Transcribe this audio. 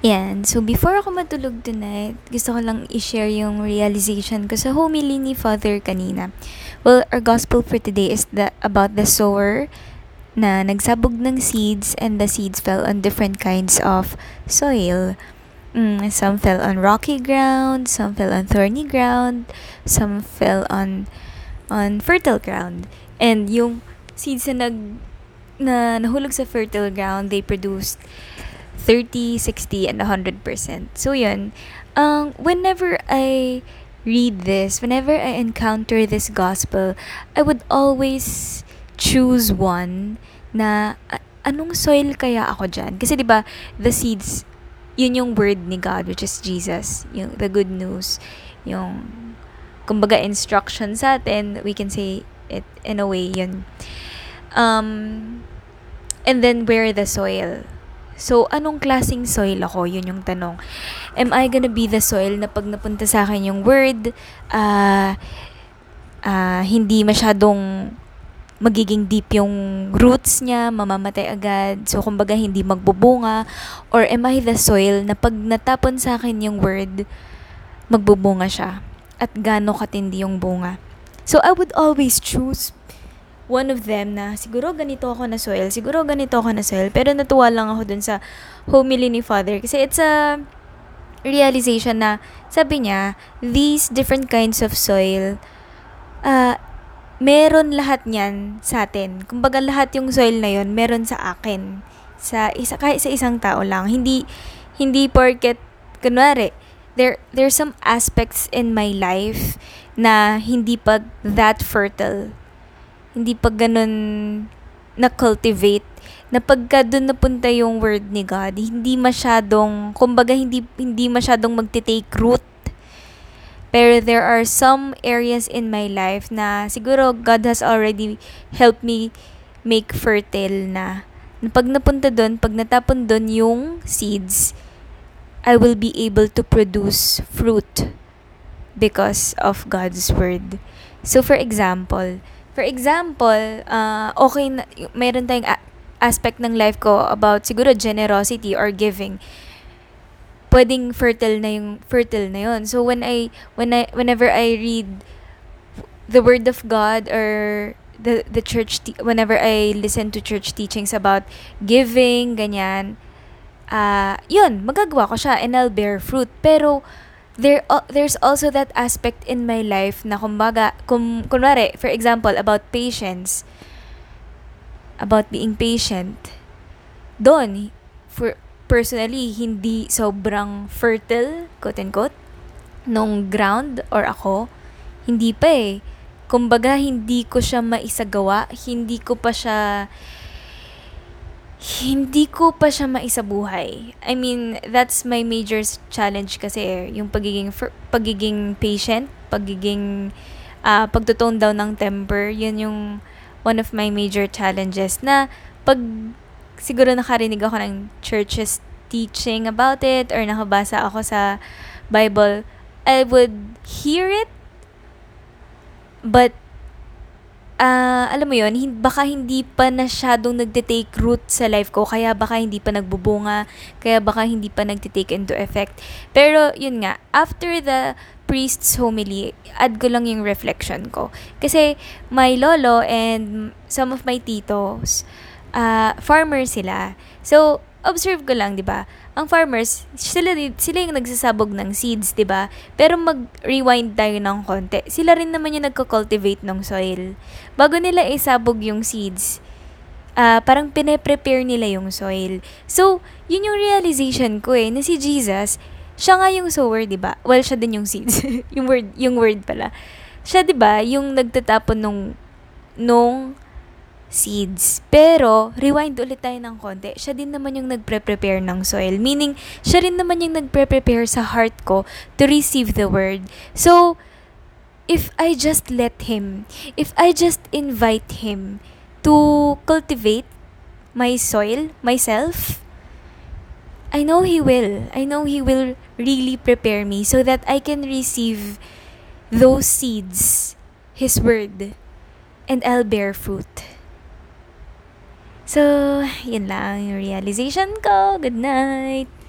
Yan. So, before ako matulog tonight, gusto ko lang i-share yung realization ko sa homily ni Father kanina. Well, our gospel for today is the, about the sower na nagsabog ng seeds and the seeds fell on different kinds of soil. Mm, some fell on rocky ground, some fell on thorny ground, some fell on on fertile ground. And yung seeds na nag na nahulog sa fertile ground, they produced 30, 60, and 100%. So, yun. Um, whenever I read this, whenever I encounter this gospel, I would always choose one na anong soil kaya ako dyan? Kasi 'di ba, the seeds yun yung word ni God which is Jesus, yung the good news, yung kumbaga instruction sa atin, we can say it in a way yun. Um and then where the soil? So, anong klasing soil ako? Yun yung tanong. Am I gonna be the soil na pag napunta sa akin yung word, uh, uh, hindi masyadong magiging deep yung roots niya, mamamatay agad. So, kumbaga, hindi magbubunga. Or am I the soil na pag natapon sa akin yung word, magbubunga siya? At gaano katindi yung bunga? So, I would always choose one of them na siguro ganito ako na soil, siguro ganito ako na soil, pero natuwa lang ako dun sa homily ni Father kasi it's a realization na sabi niya, these different kinds of soil, uh, meron lahat niyan sa atin. Kumbaga lahat yung soil na yon meron sa akin. Sa isa kahit sa isang tao lang. Hindi hindi porket kunwari there there's some aspects in my life na hindi pa that fertile hindi pa ganun na-cultivate na pagka doon napunta yung word ni God, hindi masyadong, kumbaga hindi, hindi masyadong magte-take root. Pero there are some areas in my life na siguro God has already helped me make fertile na. na pag napunta doon, pag natapon doon yung seeds, I will be able to produce fruit because of God's word. So for example, For example, uh, okay na, mayroon tayong a- aspect ng life ko about siguro generosity or giving. Pwedeng fertile na yung fertile na yon. So when I when I whenever I read the word of God or the the church te- whenever I listen to church teachings about giving ganyan, uh, yun, magagawa ko siya and I'll bear fruit. Pero there uh, there's also that aspect in my life na kumbaga kum kunwari for example about patience about being patient. Doon for personally hindi sobrang fertile quote unquote nung ground or ako hindi pa eh. Kumbaga hindi ko siya maisagawa hindi ko pa siya hindi ko pa siya maisabuhay. I mean, that's my major challenge kasi yung pagiging pagiging patient, pagiging uh, pagtutone down ng temper, yun yung one of my major challenges na pag siguro nakarinig ako ng churches teaching about it or nakabasa ako sa Bible, I would hear it but uh, alam mo yon hin- baka hindi pa nasyadong nagte-take root sa life ko, kaya baka hindi pa nagbubunga, kaya baka hindi pa nagte-take into effect. Pero, yun nga, after the priest's homily, add ko lang yung reflection ko. Kasi, my lolo and some of my titos, uh, farmers sila. So, observe ko lang, di ba? ang farmers, sila, sila yung nagsasabog ng seeds, di ba? Pero mag-rewind tayo ng konti. Sila rin naman yung nagko-cultivate ng soil. Bago nila isabog yung seeds, uh, parang pine-prepare nila yung soil. So, yun yung realization ko eh, na si Jesus, siya nga yung sower, di ba? Well, siya din yung seeds. yung word, yung word pala. Siya, di ba, yung nagtatapon nung, nung seeds. Pero, rewind ulit tayo ng konti. Siya din naman yung nagpre-prepare ng soil. Meaning, siya rin naman yung nagpre-prepare sa heart ko to receive the word. So, if I just let Him, if I just invite Him to cultivate my soil, myself, I know He will. I know He will really prepare me so that I can receive those seeds, His word, and I'll bear fruit. So, yun lang yung realization ko. Good night!